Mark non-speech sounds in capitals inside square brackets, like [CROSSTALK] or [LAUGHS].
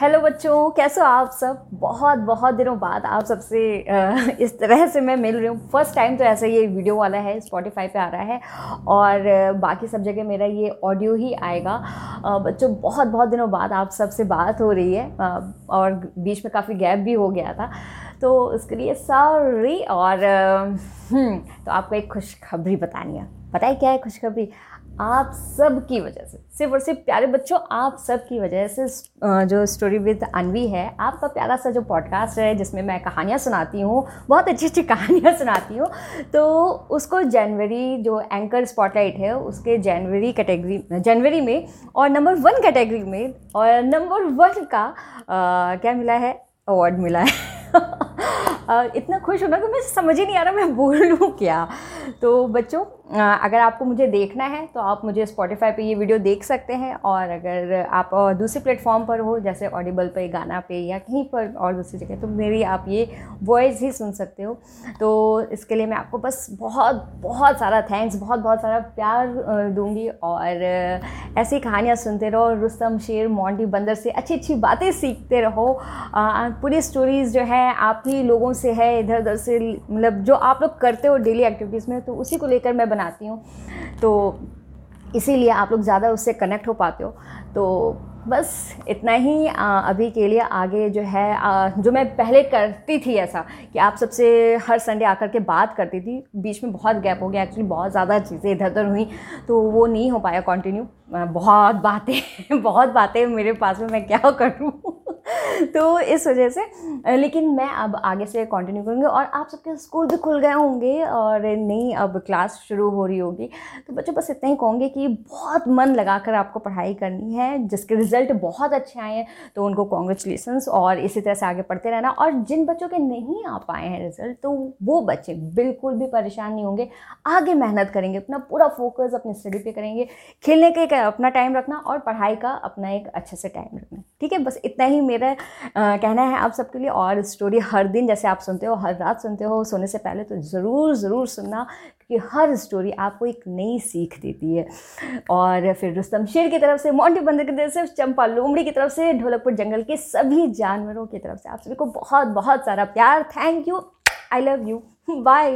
Hello बच्चों, कैसे हो आप सब? बहुत बहुत दिनों बाद आप सबसे इस तरह से मैं मिल रही हूँ। फ़र्स्ट टाइम तो ऐसा ये वीडियो वाला है स्पॉटिफाई पे आ रहा है। और बाकी सब जगह मेरा ये ऑडियो ही आएगा। बच्चों, बहुत बहुत दिनों बाद आप सबसे बात हो रही है। और बीच में काफ़ी गैप भी हो गया था। तो उसके लिए सॉरी और हम्म, तो आपको एक खुशखबरी बतानी है। पता है क्या है खुशखबरी? आप सब की वजह से सिर्फ़ और सिर्फ़ प्यारे बच्चों आप सब की वजह से जो स्टोरी विद अनवी है आपका प्यारा सा जो पॉडकास्ट है जिसमें मैं कहानियाँ सुनाती हूँ बहुत अच्छी अच्छी कहानियाँ सुनाती हूँ तो उसको जनवरी जो एंकर स्पॉटलाइट है उसके जनवरी कैटेगरी जनवरी में और नंबर वन कैटेगरी में और नंबर वन का आ, क्या मिला है? अवार्ड मिला है। [LAUGHS] इतना खुश होना कि मैं समझ ही नहीं आ रहा मैं बोल लूँ क्या। तो बच्चों अगर आपको मुझे देखना है तो आप मुझे स्पॉटिफाई पे ये वीडियो देख सकते हैं और अगर आप दूसरे प्लेटफॉर्म पर हो, जैसे ऑडिबल पे, गाना पे या कहीं पर और दूसरी जगह तो मेरी आप ये वॉइस ही सुन सकते हो। तो इसके लिए मैं आपको बस बहुत बहुत सारा थैंक्स बहुत बहुत सारा प्यार दूँगी और ऐसी कहानियाँ सुनते रहो, रुस्तम, शेर मोंटी बंदर से अच्छी अच्छी बातें सीखते रहो। पूरी स्टोरीज़ जो है, आप ही लोगों से है इधर उधर से मतलब जो आप लोग करते हो डेली एक्टिविटीज़ में तो उसी को लेकर मैं बनाती हूँ। तो इसीलिए आप लोग ज़्यादा उससे कनेक्ट हो पाते हो। तो बस इतना ही आ, अभी के लिए आगे जो है आ, जो मैं पहले करती थी ऐसा कि आप सबसे हर संडे आकर के बात करती थी। बीच में बहुत गैप हो गया एक्चुअली बहुत ज़्यादा चीज़ें इधर उधर हुई तो वो नहीं हो पाया कंटिन्यू बहुत बातें [LAUGHS] बहुत बातें मेरे पास में मैं क्या करूँ? [LAUGHS] तो इस वजह से लेकिन मैं अब आगे से कंटिन्यू करूँगी और आप सबके स्कूल भी खुल गए होंगे और नई अब क्लास शुरू हो रही होगी। तो बच्चों, बस इतना ही कहूँगी कि बहुत मन लगा कर आपको पढ़ाई करनी है, जिसके रिज़ल्ट बहुत अच्छे आए हैं तो उनको कॉन्ग्रेचुलेसन्स और इसी तरह से आगे पढ़ते रहना। और जिन बच्चों के नहीं आ पाए हैं रिज़ल्ट तो वो बच्चे बिल्कुल भी परेशान नहीं होंगे। आगे मेहनत करेंगे, अपना पूरा फोकस अपनी स्टडी पे करेंगे। खेलने के अपना टाइम रखना और पढ़ाई का अपना एक अच्छे से टाइम रखना। ठीक है, बस इतना ही मेरा कहना है आप सबके लिए और स्टोरी हर दिन जैसे आप सुनते हो, हर रात सुनते हो, सोने से पहले तो ज़रूर ज़रूर सुनना कि हर स्टोरी आपको एक नई सीख देती है। और फिर रुस्तम शेर की तरफ़ से, मोंटी बंदर की तरफ़ से, चंपा लोमड़ी की तरफ़ से, ढोलकपुर जंगल के सभी जानवरों की तरफ़ से आप सभी को बहुत बहुत सारा प्यार। Thank you I love you bye